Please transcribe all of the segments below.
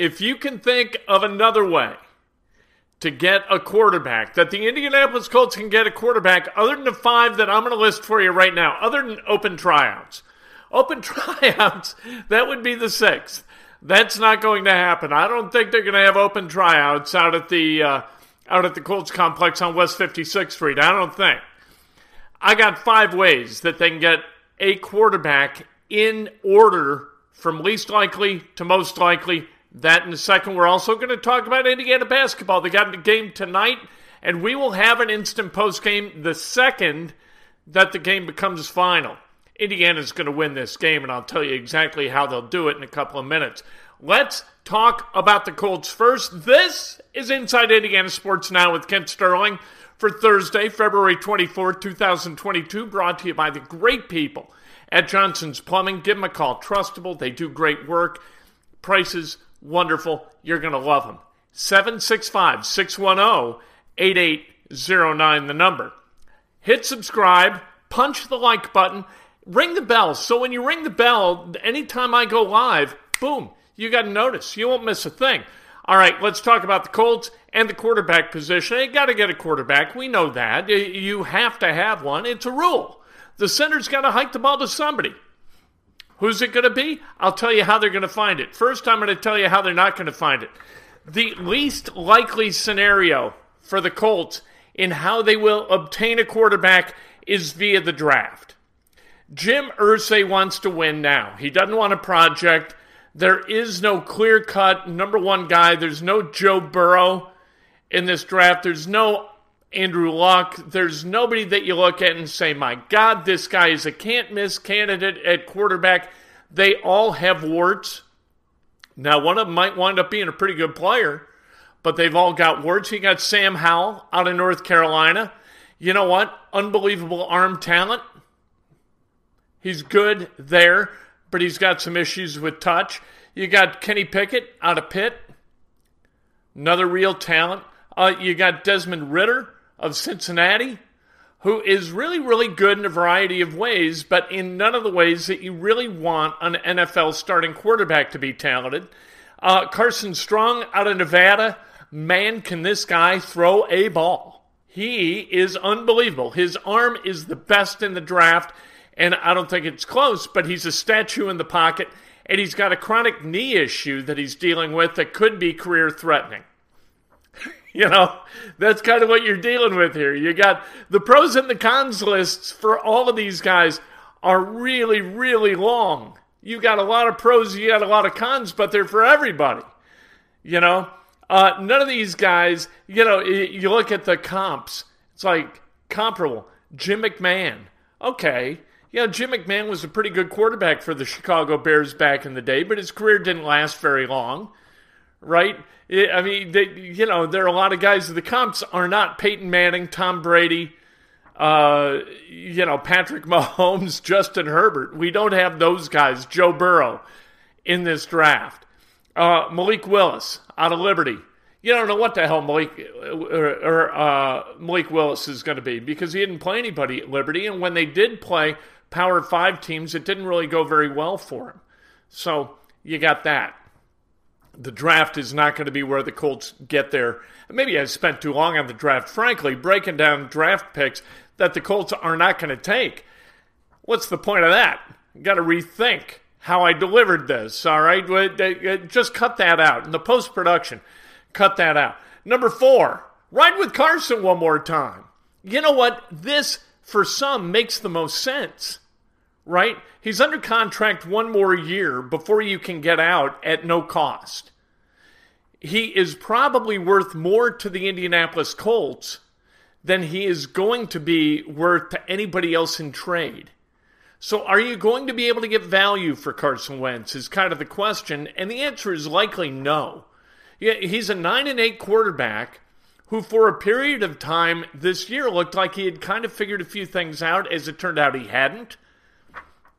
If you can think of another way to get a quarterback, that the Indianapolis Colts can get a quarterback other than the five that I'm going to list for you right now, other than open tryouts. Open tryouts, that would be the sixth. That's not going to happen. I don't think they're going to have open tryouts out at the uh, out at the Colts complex on West 56th Street. I don't think. I got five ways that they can get a quarterback in order from least likely to most likely that in a second. We're also going to talk about Indiana basketball. They got a game tonight, and we will have an instant post game the second that the game becomes final. Indiana's going to win this game, and I'll tell you exactly how they'll do it in a couple of minutes. Let's talk about the Colts first. This is Inside Indiana Sports Now with Kent Sterling for Thursday, February 24, 2022, brought to you by the great people at Johnson's Plumbing. Give them a call. Trustable. They do great work. Prices wonderful. You're going to love them. 765 610 8809, the number. Hit subscribe, punch the like button, ring the bell. So when you ring the bell, anytime I go live, boom, you got a notice. You won't miss a thing. All right, let's talk about the Colts and the quarterback position. You got to get a quarterback. We know that. You have to have one. It's a rule. The center's got to hike the ball to somebody. Who's it going to be? I'll tell you how they're going to find it. First, I'm going to tell you how they're not going to find it. The least likely scenario for the Colts in how they will obtain a quarterback is via the draft. Jim Irsay wants to win now. He doesn't want a project. There is no clear cut number one guy. There's no Joe Burrow in this draft. There's no Andrew Luck. There's nobody that you look at and say, my God, this guy is a can't miss candidate at quarterback. They all have warts. Now, one of them might wind up being a pretty good player, but they've all got warts. You got Sam Howell out of North Carolina. You know what? Unbelievable arm talent. He's good there, but he's got some issues with touch. You got Kenny Pickett out of Pitt, another real talent. Uh, you got Desmond Ridder of Cincinnati, who is really, really good in a variety of ways, but in none of the ways that you really want an NFL starting quarterback to be talented. Uh, Carson Strong out of Nevada, man, can this guy throw a ball? He is unbelievable. His arm is the best in the draft, and I don't think it's close, but he's a statue in the pocket, and he's got a chronic knee issue that he's dealing with that could be career threatening. You know, that's kind of what you're dealing with here. You got the pros and the cons lists for all of these guys are really, really long. You got a lot of pros, you got a lot of cons, but they're for everybody. You know, uh, none of these guys, you know, you look at the comps, it's like comparable. Jim McMahon. Okay. Yeah, Jim McMahon was a pretty good quarterback for the Chicago Bears back in the day, but his career didn't last very long, right? I mean, they, you know, there are a lot of guys. The comps are not Peyton Manning, Tom Brady, uh, you know, Patrick Mahomes, Justin Herbert. We don't have those guys, Joe Burrow, in this draft. Uh, Malik Willis out of Liberty. You don't know what the hell Malik, or, or uh, Malik Willis is going to be because he didn't play anybody at Liberty. And when they did play Power 5 teams, it didn't really go very well for him. So you got that. The draft is not going to be where the Colts get there. Maybe I spent too long on the draft, frankly, breaking down draft picks that the Colts are not going to take. What's the point of that? Got to rethink how I delivered this, all right? Uh, just cut that out. In the post production, cut that out. Number four, ride with Carson one more time. You know what? This, for some, makes the most sense right? He's under contract one more year before you can get out at no cost. He is probably worth more to the Indianapolis Colts than he is going to be worth to anybody else in trade. So, are you going to be able to get value for Carson Wentz? Is kind of the question, and the answer is likely no. He's a nine and eight quarterback who, for a period of time this year, looked like he had kind of figured a few things out. As it turned out, he hadn't.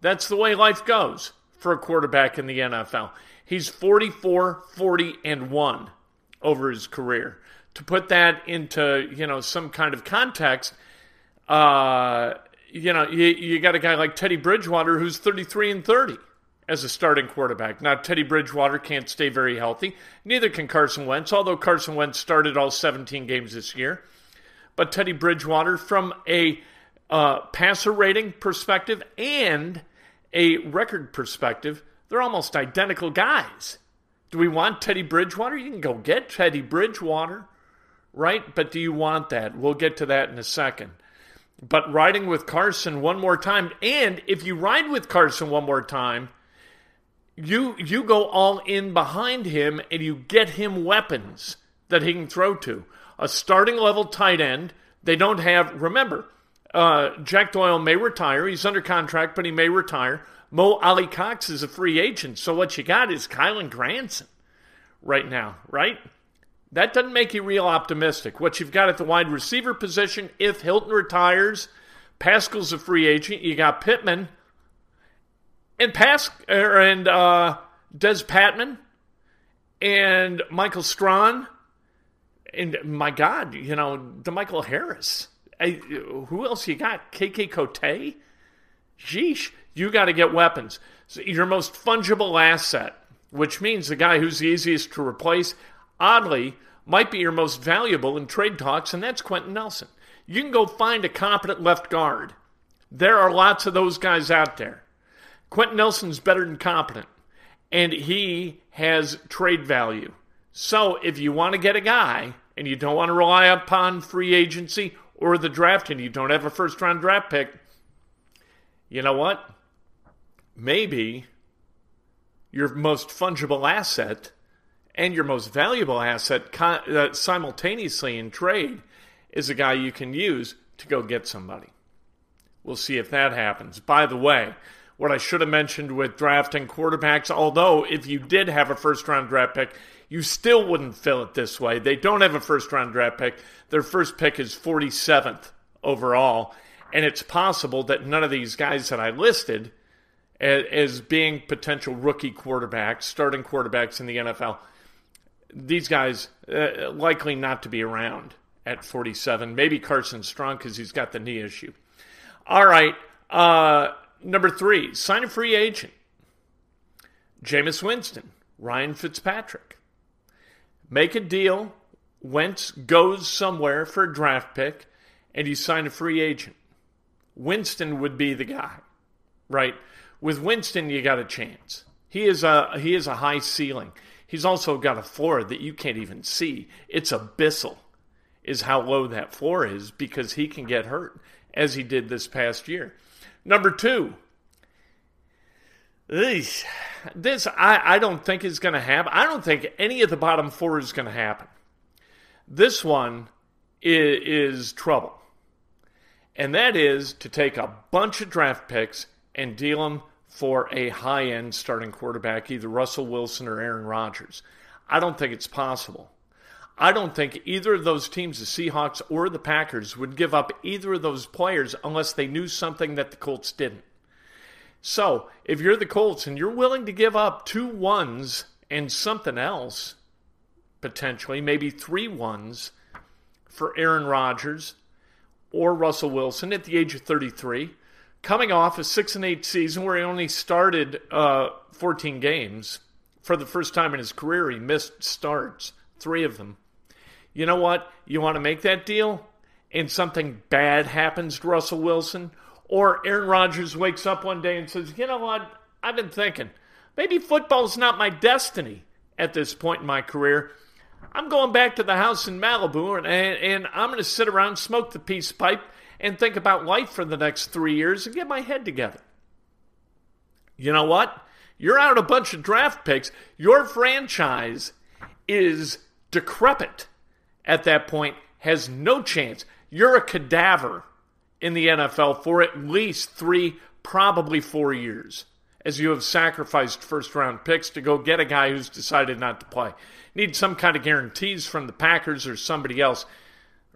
That's the way life goes for a quarterback in the NFL. He's 44, 40, and 1 over his career. To put that into, you know, some kind of context, uh, you know, you, you got a guy like Teddy Bridgewater who's 33 and 30 as a starting quarterback. Now, Teddy Bridgewater can't stay very healthy. Neither can Carson Wentz, although Carson Wentz started all 17 games this year. But Teddy Bridgewater, from a uh, passer rating perspective and a record perspective, they're almost identical guys. Do we want Teddy Bridgewater? You can go get Teddy Bridgewater, right? But do you want that? We'll get to that in a second. But riding with Carson one more time, and if you ride with Carson one more time, you you go all in behind him and you get him weapons that he can throw to. A starting level tight end. They don't have. Remember, uh, Jack Doyle may retire. He's under contract, but he may retire. Mo Alie-Cox is a free agent. So what you got is Kylen Granson right now, right? That doesn't make you real optimistic. What you've got at the wide receiver position, if Hilton retires, Pascal's a free agent. You got Pittman and Pas er, and uh, Des Patmon and Michael Strachan and my God, you know, DeMichael Harris. Who else you got? Keke Coutee? Sheesh, you got to get weapons. So your most fungible asset, which means the guy who's the easiest to replace, oddly, might be your most valuable in trade talks, and that's Quenton Nelson. You can go find a competent left guard. There are lots of those guys out there. Quenton Nelson's better than competent, and he has trade value. So if you want to get a guy and you don't want to rely upon free agency or the draft and you don't have a first round draft pick, you know what? Maybe your most fungible asset and your most valuable asset uh, simultaneously in trade is a guy you can use to go get somebody. We'll see if that happens. By the way, what I should have mentioned with drafting quarterbacks, although if you did have a first round draft pick, you still wouldn't fill it this way. They don't have a first round draft pick. Their first pick is 47th overall. And it's possible that none of these guys that I listed as being potential rookie quarterbacks, starting quarterbacks in the NFL, these guys uh, likely not to be around at 47. Maybe Carson Strong because he's got the knee issue. All right. Uh, number three, sign a free agent. Jameis Winston, Ryan Fitzpatrick. Make a deal. Wentz goes somewhere for a draft pick, and you sign a free agent. Winston would be the guy, right? With Winston, you got a chance. He is a he is a high ceiling. He's also got a floor that you can't even see. It's abyssal, is how low that floor is because he can get hurt as he did this past year. Number two, this I, I don't think is going to happen. I don't think any of the bottom four is going to happen. This one is, is trouble. And that is to take a bunch of draft picks and deal them for a high end starting quarterback, either Russell Wilson or Aaron Rodgers. I don't think it's possible. I don't think either of those teams, the Seahawks or the Packers, would give up either of those players unless they knew something that the Colts didn't. So, if you're the Colts and you're willing to give up two ones and something else, potentially, maybe three ones for Aaron Rodgers or Russell Wilson at the age of 33, coming off a 6 and 8 season where he only started uh, 14 games for the first time in his career, he missed starts, three of them. You know what? You want to make that deal, and something bad happens to Russell Wilson, or Aaron Rodgers wakes up one day and says, You know what? I've been thinking, maybe football's not my destiny at this point in my career. I'm going back to the house in Malibu and, and I'm going to sit around, smoke the peace pipe, and think about life for the next three years and get my head together. You know what? You're out a bunch of draft picks. Your franchise is decrepit at that point, has no chance. You're a cadaver in the NFL for at least three, probably four years, as you have sacrificed first round picks to go get a guy who's decided not to play. Need some kind of guarantees from the Packers or somebody else.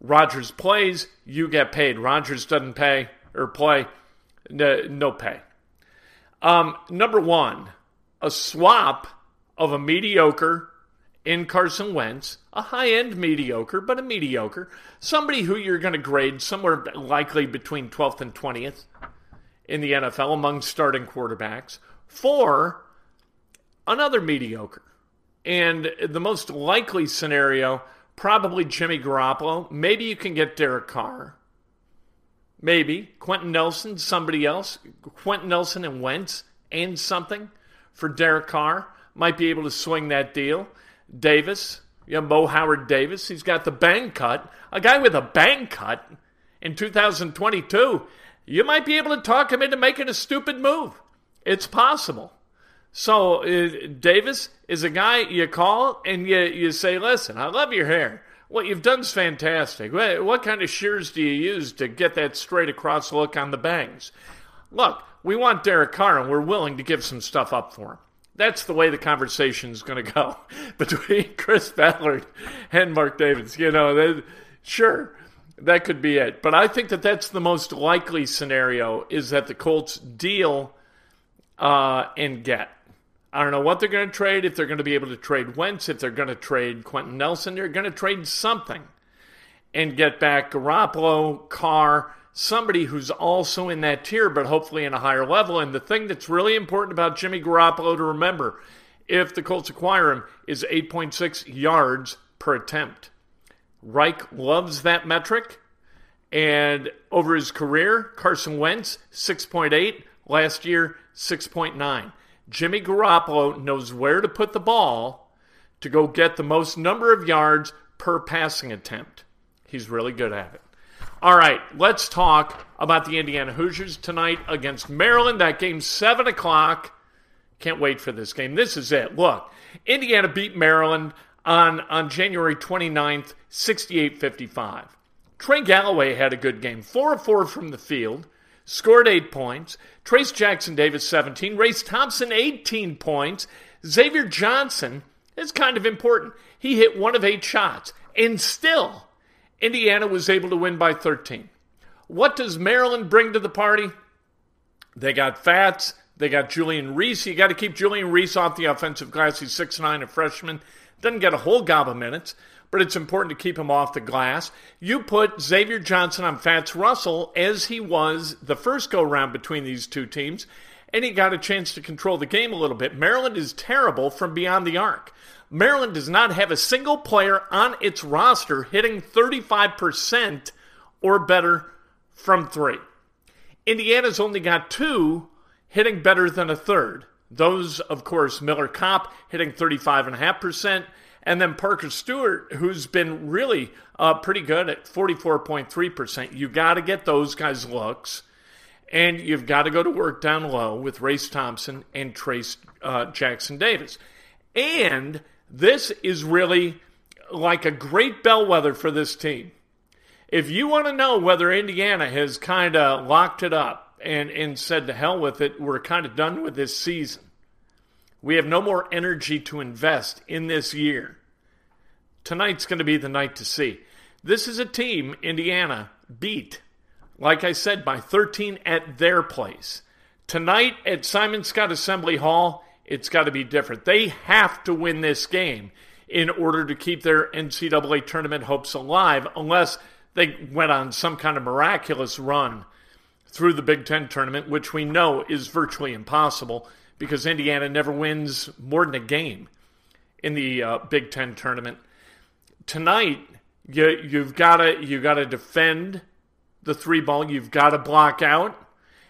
Rodgers plays, you get paid. Rodgers doesn't pay or play, no, no pay. Um, number one, a swap of a mediocre in Carson Wentz, a high end mediocre, but a mediocre, somebody who you're going to grade somewhere likely between 12th and 20th in the NFL among starting quarterbacks, for another mediocre. And the most likely scenario, probably Jimmy Garoppolo. Maybe you can get Derek Carr. Maybe Quenton Nelson, somebody else. Quenton Nelson and Wentz and something for Derek Carr. Might be able to swing that deal. Davis, you know, Moe Howard Davis, he's got the bang cut. A guy with a bang cut in 2022, you might be able to talk him into making a stupid move. It's possible. So uh, Davis is a guy you call and you, you say, listen, I love your hair. What you've done is fantastic. What, what kind of shears do you use to get that straight across look on the bangs? Look, we want Derek Carr and we're willing to give some stuff up for him. That's the way the conversation is going to go between Chris Ballard and Mark Davis. You know, they, sure, that could be it. But I think that that's the most likely scenario is that the Colts deal uh, and get. I don't know what they're going to trade, if they're going to be able to trade Wentz, if they're going to trade Quenton Nelson. They're going to trade something and get back Garoppolo, Carr, somebody who's also in that tier, but hopefully in a higher level. And the thing that's really important about Jimmy Garoppolo to remember if the Colts acquire him is 8.6 yards per attempt. Reich loves that metric. And over his career, Carson Wentz, 6.8. Last year, 6.9. Jimmy Garoppolo knows where to put the ball to go get the most number of yards per passing attempt. He's really good at it. All right, let's talk about the Indiana Hoosiers tonight against Maryland. That game, 7 o'clock. Can't wait for this game. This is it. Look, Indiana beat Maryland on, on January 29th, 68 55. Trey Galloway had a good game, 4 of 4 from the field scored eight points. Trayce Jackson Davis, 17. Race Thompson, 18 points. Xavier Johnson is kind of important. He hit one of eight shots. And still, Indiana was able to win by 13. What does Maryland bring to the party? They got Fatts. They got Julian Reese. You got to keep Julian Reese off the offensive glass. He's 6'9, a freshman. Doesn't get a whole gob of minutes but it's important to keep him off the glass. You put Xavier Johnson on Fatts Russell as he was the first go round between these two teams, and he got a chance to control the game a little bit. Maryland is terrible from beyond the arc. Maryland does not have a single player on its roster hitting 35% or better from three. Indiana's only got two hitting better than a third. Those, of course, Miller Kopp hitting 35.5%, and then Parker Stewart, who's been really uh, pretty good at 44.3%. You got to get those guys looks. And you've got to go to work down low with Race Thompson and Trayce uh, Jackson Davis. And this is really like a great bellwether for this team. If you want to know whether Indiana has kind of locked it up and, and said to hell with it, we're kind of done with this season, we have no more energy to invest in this year tonight's going to be the night to see. This is a team Indiana beat, like I said, by 13 at their place. Tonight at Simon Skjodt Assembly Hall, it's got to be different. They have to win this game in order to keep their NCAA tournament hopes alive, unless they went on some kind of miraculous run through the Big Ten tournament, which we know is virtually impossible because Indiana never wins more than a game in the uh, Big Ten tournament. Tonight, you, you've got to you got to defend the three ball. You've got to block out,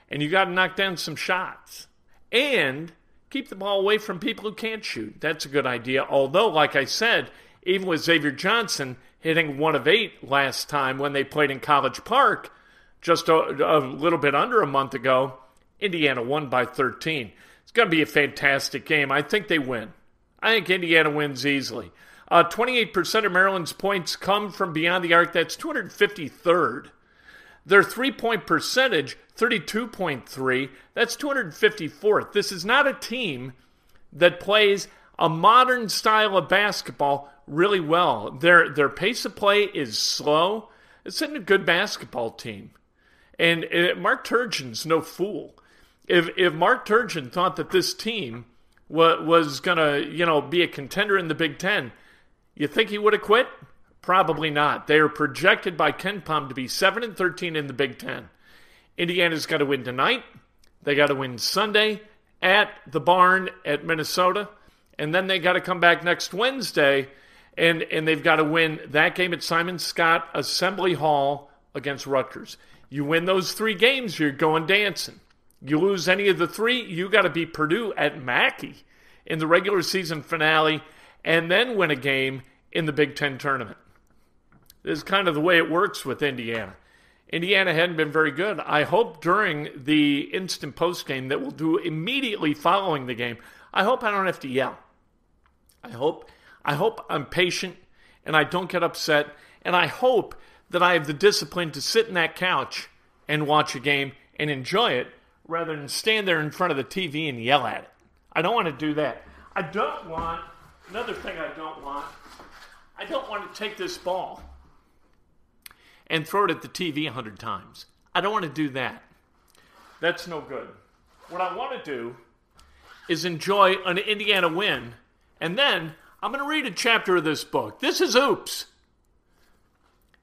and you got to knock down some shots. And keep the ball away from people who can't shoot. That's a good idea. Although, like I said, even with Xavier Johnson hitting one of eight last time when they played in College Park, just a, a little bit under a month ago, Indiana won by 13. It's going to be a fantastic game. I think they win. I think Indiana wins easily. Uh, 28% of Maryland's points come from beyond the arc. That's 253rd. Their three point percentage, 32.3, that's 254th. This is not a team that plays a modern style of basketball really well. Their, their pace of play is slow. It's not a good basketball team. And uh, Mark Turgeon's no fool. If, if Mark Turgeon thought that this team was, was going to, you know, be a contender in the Big Ten, you think he would have quit? Probably not. They are projected by KenPom to be 7 and 13 in the Big Ten. Indiana's got to win tonight. They got to win Sunday at the barn at Minnesota. And then they got to come back next Wednesday and, and they've got to win that game at Simon Skjodt Assembly Hall against Rutgers. You win those three games, you're going dancing. You lose any of the three, you got to beat Purdue at Mackey in the regular season finale and then win a game in the Big Ten tournament. Is kind of the way it works with Indiana. Indiana hadn't been very good. I hope during the instant post game that we'll do immediately following the game, I hope I don't have to yell. I hope I hope I'm patient and I don't get upset and I hope that I have the discipline to sit in that couch and watch a game and enjoy it rather than stand there in front of the TV and yell at it. I don't want to do that. I don't want another thing I don't want. I don't want to take this ball and throw it at the TV a hundred times. I don't want to do that. That's no good. What I want to do is enjoy an Indiana win, and then I'm going to read a chapter of this book. This is Oops.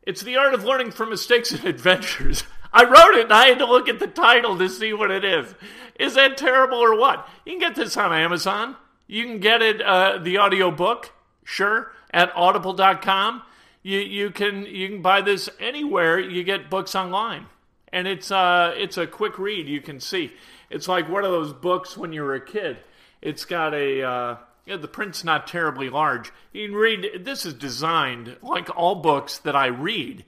It's the art of learning from mistakes and adventures. I wrote it and I had to look at the title to see what it is. Is that terrible or what? You can get this on Amazon. You can get it, uh, the audio book, sure, at audible.com you you can you can buy this anywhere you get books online, and it's uh it's a quick read. You can see it's like one of those books when you were a kid. It's got a uh, know, the print's not terribly large. You can read. This is designed like all books that I read.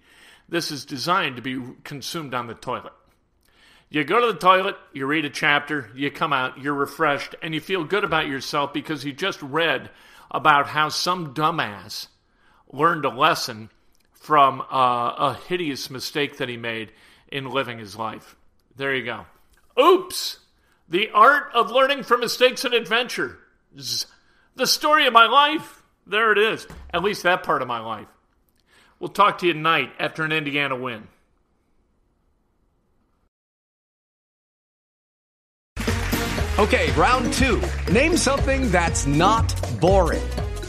This is designed to be consumed on the toilet. You go to the toilet, you read a chapter, you come out, you're refreshed, and you feel good about yourself because you just read about how some dumbass learned a lesson from uh, a hideous mistake that he made in living his life. There you go. Oops! The art of learning from mistakes and adventure. The story of my life. There it is. At least that part of my life. We'll talk to you tonight after an Indiana win. Okay, round two. Name something that's not boring.